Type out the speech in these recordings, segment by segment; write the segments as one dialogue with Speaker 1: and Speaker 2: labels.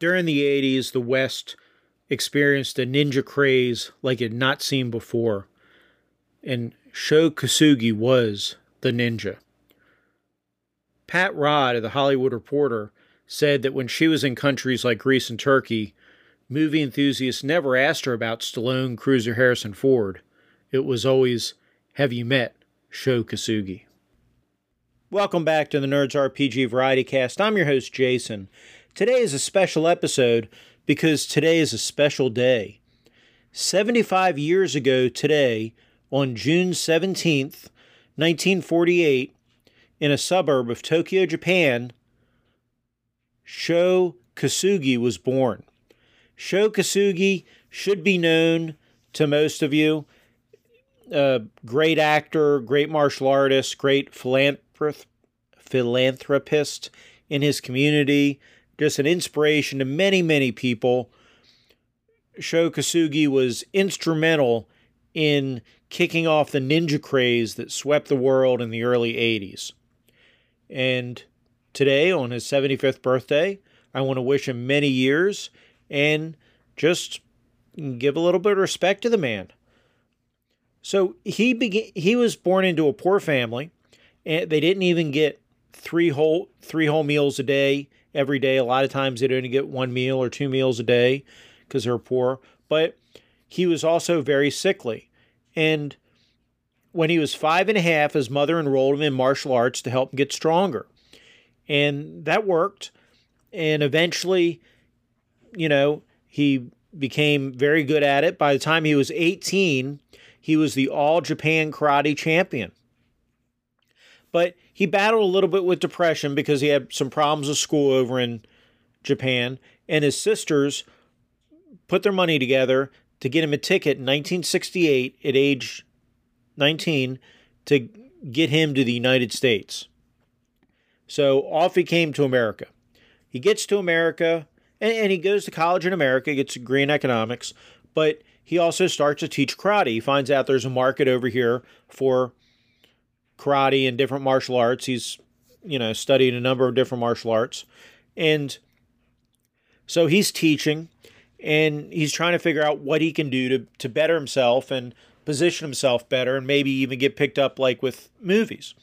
Speaker 1: During the 80s, the West experienced a ninja craze like it had not seen before, and Sho Kosugi was the ninja. Pat Rodd of the Hollywood Reporter said that when she was in countries like Greece and Turkey, movie enthusiasts never asked her about Stallone, Cruise, or Harrison Ford. It was always, Have you met Sho Kosugi? Welcome back to the Nerds RPG Variety Cast. I'm your host, Jason. Today is a special episode because today is a special day. 75 years ago today, on June 17th, 1948, in a suburb of Tokyo, Japan, Sho Kosugi was born. Sho Kosugi should be known to most of you. A great actor, great martial artist, great philanthrop- philanthropist in his community, just an inspiration to many, many people. Sho Kosugi was instrumental in kicking off the ninja craze that swept the world in the early 80s. And today, on his 75th birthday, I want to wish him many years and just give a little bit of respect to the man. So he began, he was born into a poor family, and they didn't even get three whole three whole meals a day every day. A lot of times they'd only get one meal or two meals a day because they're poor. But he was also very sickly, and when he was five and a half, his mother enrolled him in martial arts to help him get stronger. And that worked. And eventually, you know, he became very good at it. By the time he was 18, he was the All Japan Karate Champion. But he battled a little bit with depression because he had some problems with school over in Japan. And his sisters put their money together to get him a ticket in 1968 at age 19 to get him to the United States. So off he came to America. He gets to America and, and he goes to college in America, gets a degree in economics, but he also starts to teach karate. He finds out there's a market over here for karate and different martial arts. He's, you know, studied a number of different martial arts. And so he's teaching and he's trying to figure out what he can do to, to better himself and position himself better and maybe even get picked up like with movies.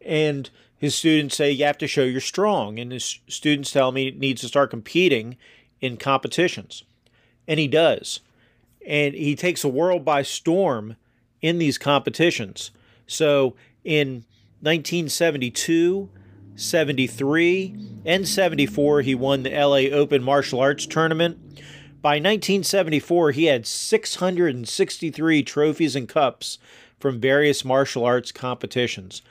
Speaker 1: And his students say you have to show you're strong, and his students tell me he needs to start competing in competitions. And he does. And he takes the world by storm in these competitions. So in 1972, 73, and 74, he won the LA Open Martial Arts Tournament. By 1974, he had 663 trophies and cups from various martial arts competitions.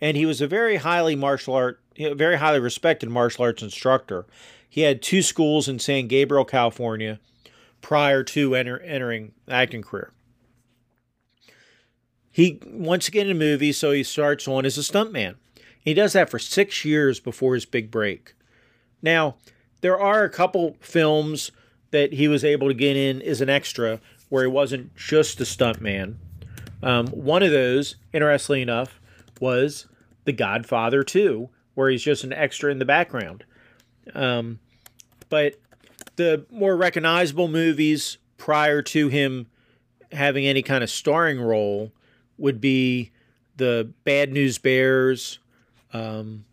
Speaker 1: And he was a very highly martial art, very highly respected martial arts instructor. He had two schools in San Gabriel, California, prior to enter, entering acting career. He wants to get in a movie, so he starts on as a stuntman. He does that for six years before his big break. Now, there are a couple films that he was able to get in as an extra where he wasn't just a stuntman. Um, one of those, interestingly enough, was The Godfather 2, where he's just an extra in the background. Um, but the more recognizable movies prior to him having any kind of starring role would be the Bad News Bears. Um,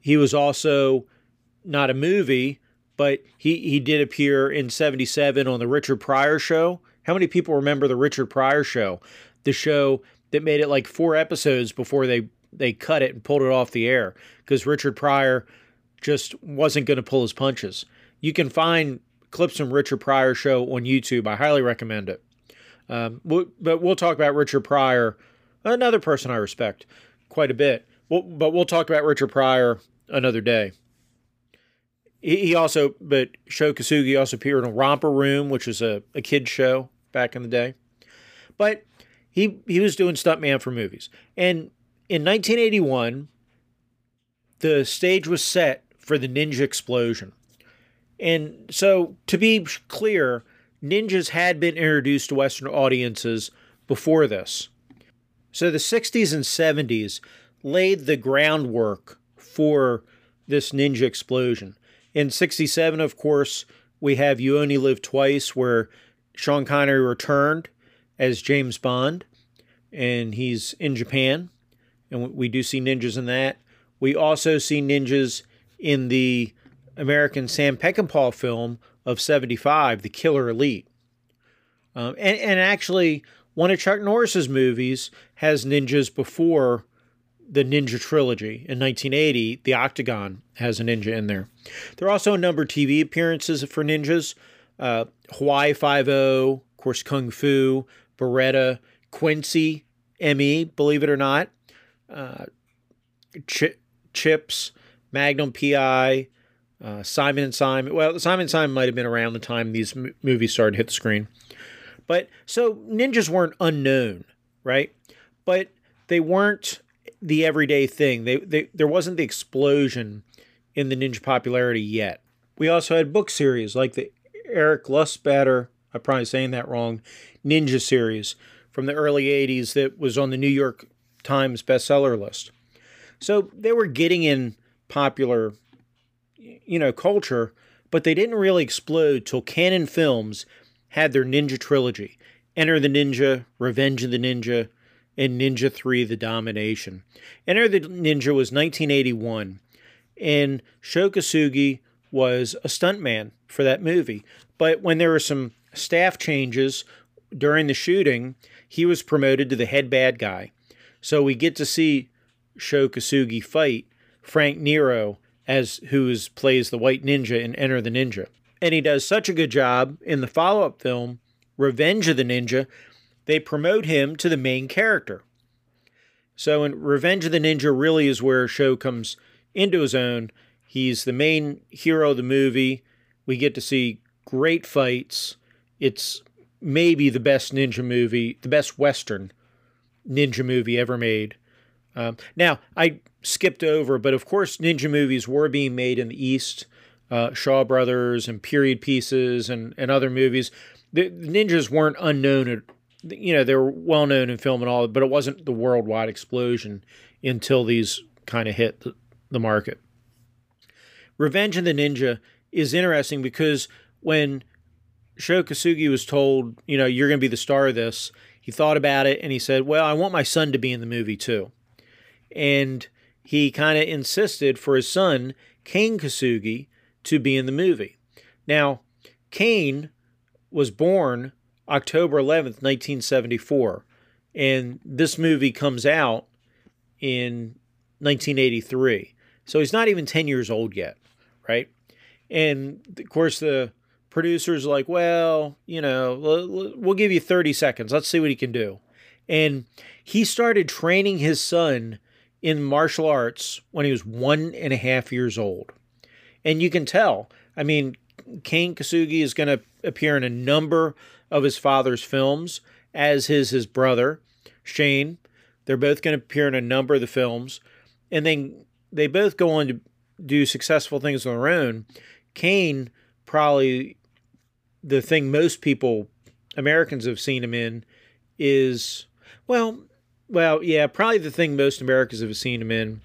Speaker 1: he was also not a movie, but he, he did appear in 77 on the Richard Pryor show. How many people remember the Richard Pryor show? The show that made it like four episodes before they, they cut it and pulled it off the air because Richard Pryor just wasn't going to pull his punches. You can find clips from Richard Pryor show on YouTube. I highly recommend it. Um, but we'll talk about Richard Pryor, another person I respect quite a bit. We'll, but we'll talk about Richard Pryor another day. He also, but Sho Kosugi also appeared in Romper Room, which was a, a kid's show back in the day. But he he was doing stuntman for movies. And in 1981, the stage was set for the ninja explosion. And so, to be clear, ninjas had been introduced to Western audiences before this. So, the 60s and 70s laid the groundwork for this ninja explosion. In 67, of course, we have You Only Live Twice, where Sean Connery returned as James Bond, and he's in Japan, and we do see ninjas in that. We also see ninjas in the American Sam Peckinpah film of 75, The Killer Elite. Um, and, and actually, one of Chuck Norris's movies has ninjas before the Ninja trilogy. In 1980, The Octagon has a ninja in there. There are also a number of TV appearances for ninjas. Uh, Hawaii Five-O, of course, Kung Fu, Baretta, Quincy, ME, believe it or not, uh, Ch- Chips, Magnum PI, uh, Simon and Simon. Well, Simon and Simon might have been around the time these m- movies started to hit the screen. But so ninjas weren't unknown, right? But they weren't the everyday thing. They, they there wasn't the explosion in the ninja popularity yet. We also had book series like the Eric Lustbader, I'm probably saying that wrong, Ninja series from the early 80s that was on the New York Times bestseller list. So they were getting in popular, you know, culture, but they didn't really explode till Cannon Films had their Ninja trilogy Enter the Ninja, Revenge of the Ninja, and Ninja 3 The Domination. Enter the Ninja was 1981, and Sho Kosugi was a stuntman for that movie. But when there were some staff changes during the shooting, he was promoted to the head bad guy. So we get to see Sho Kosugi fight Frank Nero as who is, plays the White Ninja in Enter the Ninja. And he does such a good job in the follow-up film Revenge of the Ninja, they promote him to the main character. So in Revenge of the Ninja really is where Sho comes into his own. He's the main hero of the movie. We get to see great fights. It's maybe the best ninja movie, the best Western ninja movie ever made. Um, now, I skipped over, but of course, ninja movies were being made in the East. Uh, Shaw Brothers and period pieces and, and other movies. The, the ninjas weren't unknown at, you know, they were well known in film and all, but it wasn't the worldwide explosion until these kind of hit the, the market. Revenge of the Ninja is interesting because when Sho Kosugi was told, you know, you're going to be the star of this, he thought about it and he said, well, I want my son to be in the movie too. And he kind of insisted for his son, Kane Kosugi, to be in the movie. Now, Kane was born October 11th, 1974, and this movie comes out in 1983. So he's not even 10 years old yet, right? And of course, the producer's like, well, you know, we'll give you 30 seconds. Let's see what he can do. And he started training his son in martial arts when he was one and a half years old. And you can tell, I mean, Kane Kosugi is going to appear in a number of his father's films, as is his brother, Shane. They're both going to appear in a number of the films. And then they both go on to do successful things on their own. Kane, probably the thing most people, Americans, have seen him in is, well, well, yeah, probably the thing most Americans have seen him in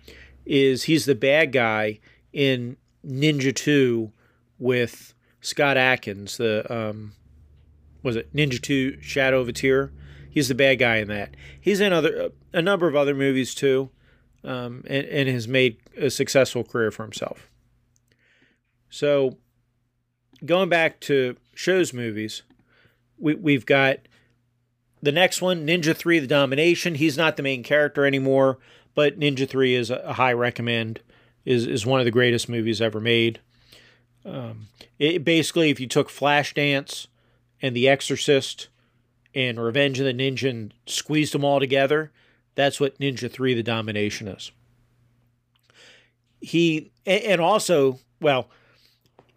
Speaker 1: is he's the bad guy in Ninja 2 with Scott Adkins, the um, was it Ninja 2 Shadow of a Tear? He's the bad guy in that. He's in other a number of other movies too, um, and, and has made a successful career for himself. So, going back to Sho's movies, we we've got the next one, Ninja 3 The Domination. He's not the main character anymore, but Ninja 3 is a high recommend. Is is one of the greatest movies ever made. Um, it, basically, if you took Flashdance and The Exorcist and Revenge of the Ninja and squeezed them all together, that's what Ninja 3 The Domination is. He, and also, well,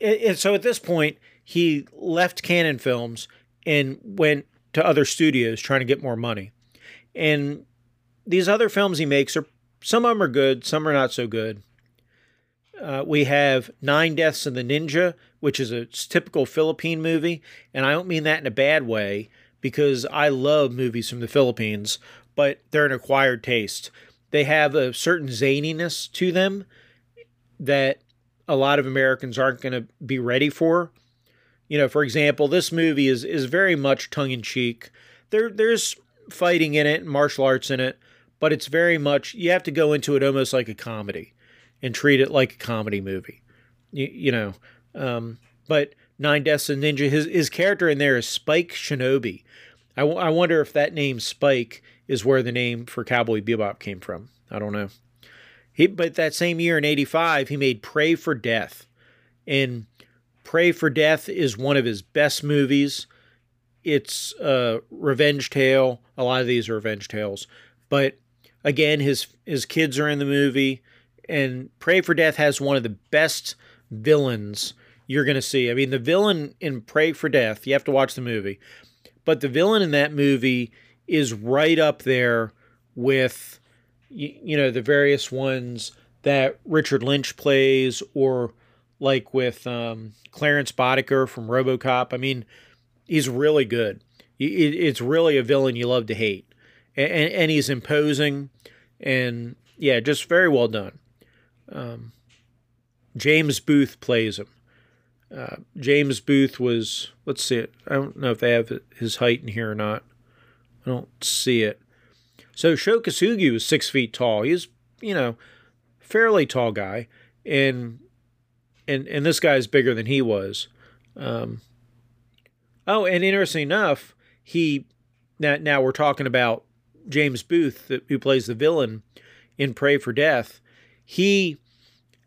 Speaker 1: and so at this point, he left Cannon Films and went to other studios trying to get more money. And these other films he makes are some of them are good, some are not so good. Uh, we have Nine Deaths of the Ninja, which is a typical Philippine movie, and I don't mean that in a bad way because I love movies from the Philippines, but they're an acquired taste. They have a certain zaniness to them that a lot of Americans aren't going to be ready for. You know, for example, this movie is is very much tongue in cheek. There there's fighting in it martial arts in it, but it's very much you have to go into it almost like a comedy and treat it like a comedy movie. You, you know, um, but Nine Deaths of Ninja, his his character in there is Spike Shinobi. I, w- I wonder if that name Spike is where the name for Cowboy Bebop came from. I don't know. He, but that same year in 85, he made Pray for Death. And Pray for Death is one of his best movies. It's a revenge tale. A lot of these are revenge tales. But again, his his kids are in the movie. And Pray for Death has one of the best villains you're going to see. I mean, the villain in Pray for Death, you have to watch the movie. But the villain in that movie is right up there with you, you know the various ones that Richard Lynch plays, or like with um, Clarence Boddicker from RoboCop. I mean, he's really good. it's really a villain you love to hate, and, and he's imposing, and yeah, just very well done. Um, James Booth plays him. Uh, James Booth was, let's see it. I don't know if they have his height in here or not. I don't see it. So Sho Kosugi was six feet tall. He's, you know, fairly tall guy, and and and this guy's bigger than he was. Um, oh, and interesting enough, he now now we're talking about James Booth, who plays the villain in Pray for Death. He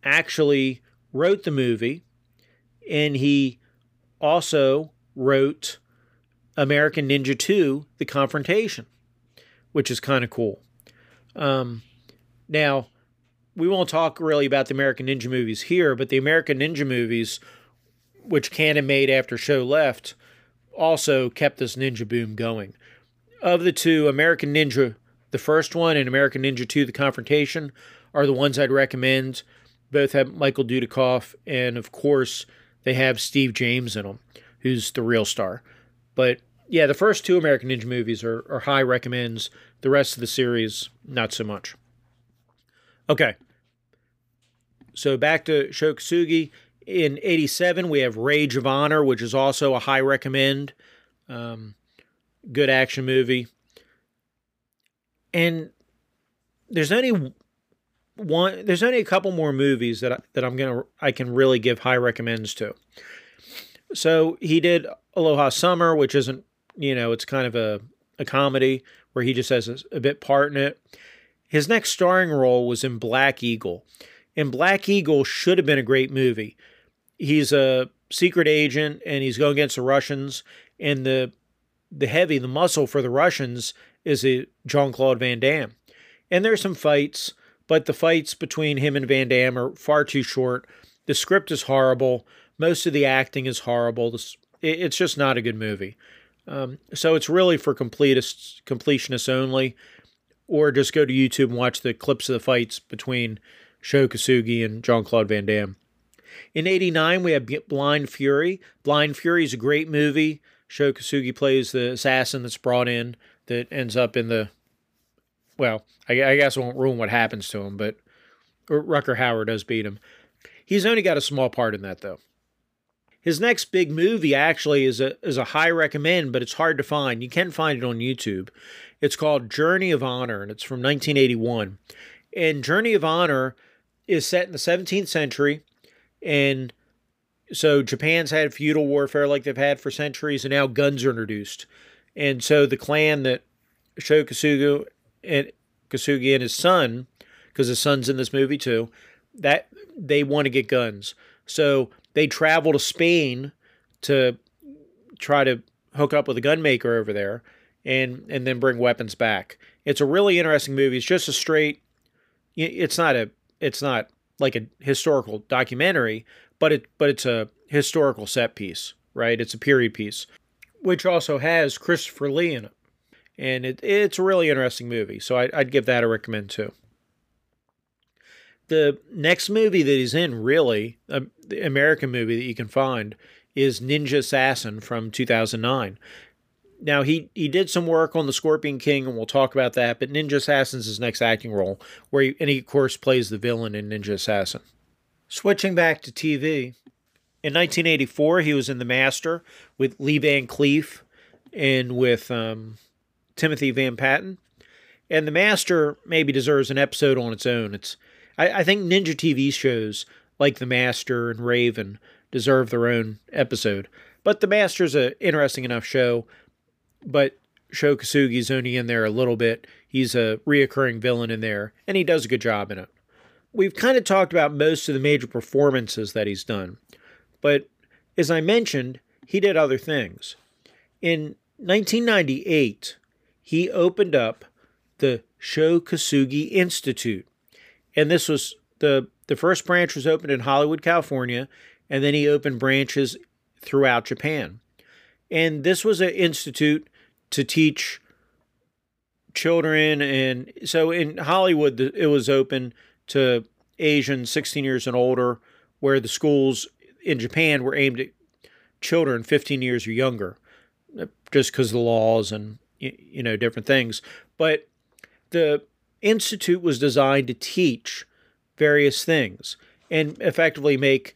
Speaker 1: actually wrote the movie, and he also wrote American Ninja 2: The Confrontation which is kind of cool. Um, now, we won't talk really about the American Ninja movies here, but the American Ninja movies, which Cannon made after Sho left, also kept this ninja boom going. Of the two, American Ninja, the first one, and American Ninja 2, The Confrontation, are the ones I'd recommend. Both have Michael Dudikoff, and of course, they have Steve James in them, who's the real star. But yeah, the first two American Ninja movies are, are high recommends. The rest of the series, not so much. Okay. So back to Sho Kosugi. In 87, we have Rage of Honor, which is also a high recommend. Um, good action movie. And there's only one there's only a couple more movies that I, that I'm going to I can really give high recommends to. So he did Aloha Summer, which isn't you know, it's kind of a, a comedy where he just has a, a bit part in it. His next starring role was in Black Eagle. And Black Eagle should have been a great movie. He's a secret agent and he's going against the Russians and the the heavy, the muscle for the Russians is a Jean Claude Van Damme. And there's some fights, but the fights between him and Van Damme are far too short. The script is horrible. Most of the acting is horrible. It's just not a good movie. Um, so it's really for completists, completionists only, or just go to YouTube and watch the clips of the fights between Sho Kosugi and Jean Claude Van Damme. In '89, we have Blind Fury. Blind Fury is a great movie. Sho Kosugi plays the assassin that's brought in that ends up in the. Well, I, I guess I won't ruin what happens to him, but Rutger Hauer does beat him. He's only got a small part in that, though. His next big movie actually is a is a high recommend, but it's hard to find. You can find it on YouTube. It's called Journey of Honor, and it's from 1981. And Journey of Honor is set in the 17th century, and so Japan's had feudal warfare like they've had for centuries, and now guns are introduced. And so the clan that Sho Kosugi and Kosugi and his son, because his son's in this movie too, that they want to get guns. So they travel to Spain to try to hook up with a gunmaker over there and and then bring weapons back. It's a really interesting movie. It's just a straight it's not a it's not like a historical documentary, but it but it's a historical set piece, right? It's a period piece, which also has Christopher Lee in it, and it it's a really interesting movie. So I, I'd give that a recommend too the next movie that he's in, really, uh, the American movie that you can find, is Ninja Assassin from 2009. Now he he did some work on the Scorpion King, and we'll talk about that. But Ninja Assassin's his next acting role, where he, and he of course plays the villain in Ninja Assassin. Switching back to TV, in 1984, he was in The Master with Lee Van Cleef and with um, Timothy Van Patten. And The Master maybe deserves an episode on its own. It's I, I think ninja TV shows like The Master and Raven deserve their own episode. But The Master's an interesting enough show. But Sho Kosugi's only in there a little bit. He's a reoccurring villain in there, and he does a good job in it. We've kind of talked about most of the major performances that he's done. But as I mentioned, he did other things. In 1998, he opened up the Sho Kosugi Institute. And this was the the first branch was opened in Hollywood, California, and then he opened branches throughout Japan. And this was an institute to teach children and so in Hollywood it was open to Asians 16 years and older where the schools in Japan were aimed at children 15 years or younger, just because of the laws and you know different things. But the institute was designed to teach various things and effectively make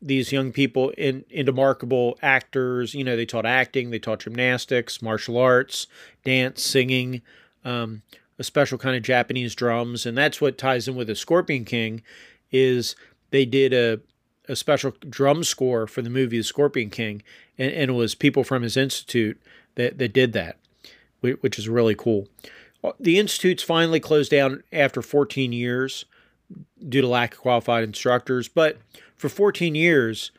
Speaker 1: these young people in, into marketable actors. You know, they taught acting, they taught gymnastics, martial arts, dance, singing, um, a special kind of Japanese drums, and that's what ties in with the Scorpion King. Is they did a a special drum score for the movie The Scorpion King, and, and it was people from his institute that, that did that, which is really cool. Uh, the institute's finally closed down after 14 years due to lack of qualified instructors, but for 14 years,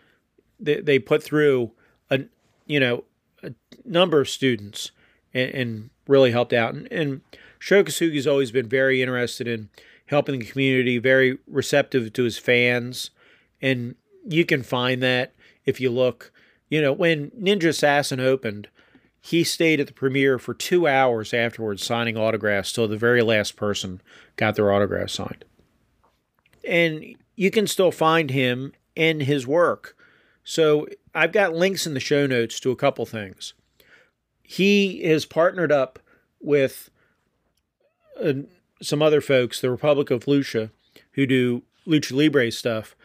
Speaker 1: they, they put through a you know a number of students and, and really helped out. And, and Sho Kosugi's always been very interested in helping the community, very receptive to his fans and you can find that if you look. You know, when Ninja Assassin opened, he stayed at the premiere for two hours afterwards signing autographs till the very last person got their autograph signed. And you can still find him in his work. So I've got links in the show notes to a couple things. He has partnered up with uh, some other folks, the Republic of Lucha, who do Lucha Libre stuff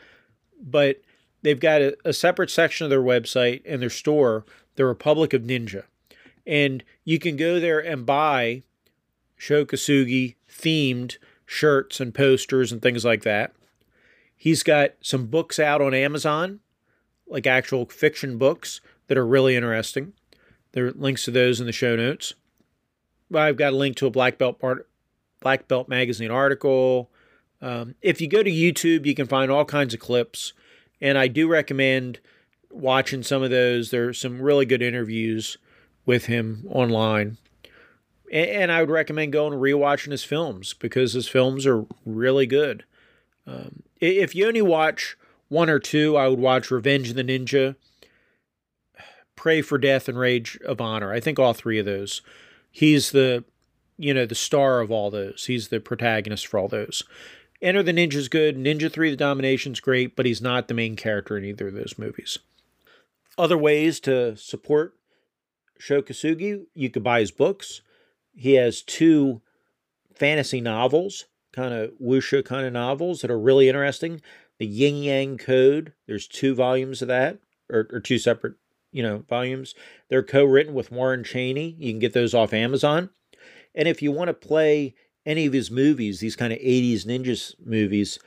Speaker 1: but they've got a, a separate section of their website and their store, the Republic of Ninja. And you can go there and buy Sho Kosugi themed shirts and posters and things like that. He's got some books out on Amazon, like actual fiction books that are really interesting. There are links to those in the show notes. I've got a link to a Black Belt part, Black Belt magazine article, um, if you go to YouTube, you can find all kinds of clips, and I do recommend watching some of those. There are some really good interviews with him online. And, I would recommend going and rewatching his films because his films are really good. Um, if you only watch one or two, I would watch Revenge of the Ninja, Pray for Death, and Rage of Honor. I think all three of those. He's the, you know, the star of all those. He's the protagonist for all those. Enter the Ninja's good. Ninja 3 The Domination's great, but he's not the main character in either of those movies. Other ways to support Sho Kosugi, you could buy his books. He has two fantasy novels, kind of wuxia kind of novels that are really interesting. The Yin Yang Code, there's two volumes of that, or, or two separate, you know, volumes. They're co-written with Warren Chaney. You can get those off Amazon. And if you want to play any of his movies, these kind of 80s ninjas movies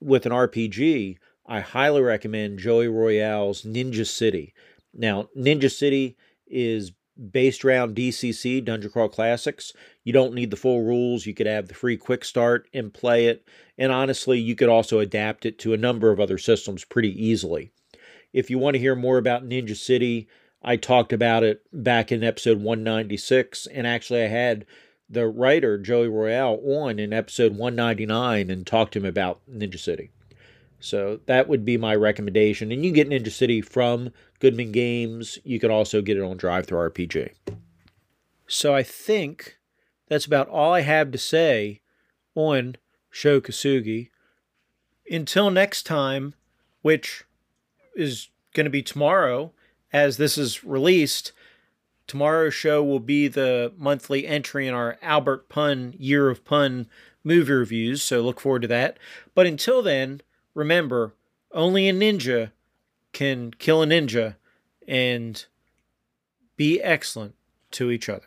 Speaker 1: with an RPG, I highly recommend Joey Royale's Ninja City. Now, Ninja City is based around DCC, Dungeon Crawl Classics. You don't need the full rules. You could have the free quick start and play it. And honestly, you could also adapt it to a number of other systems pretty easily. If you want to hear more about Ninja City, I talked about it back in episode 196. And actually, I had the writer Joey Royale on in episode 199 and talked to him about Ninja City. So that would be my recommendation. And you get Ninja City from Goodman Games. You can also get it on Drive Through DriveThruRPG. So I think that's about all I have to say on Sho Kosugi. Until next time, which is going to be tomorrow as this is released, Tomorrow's show will be the monthly entry in our Albert Pyun Year of Pyun movie reviews, so look forward to that. But until then, remember, only a ninja can kill a ninja and be excellent to each other.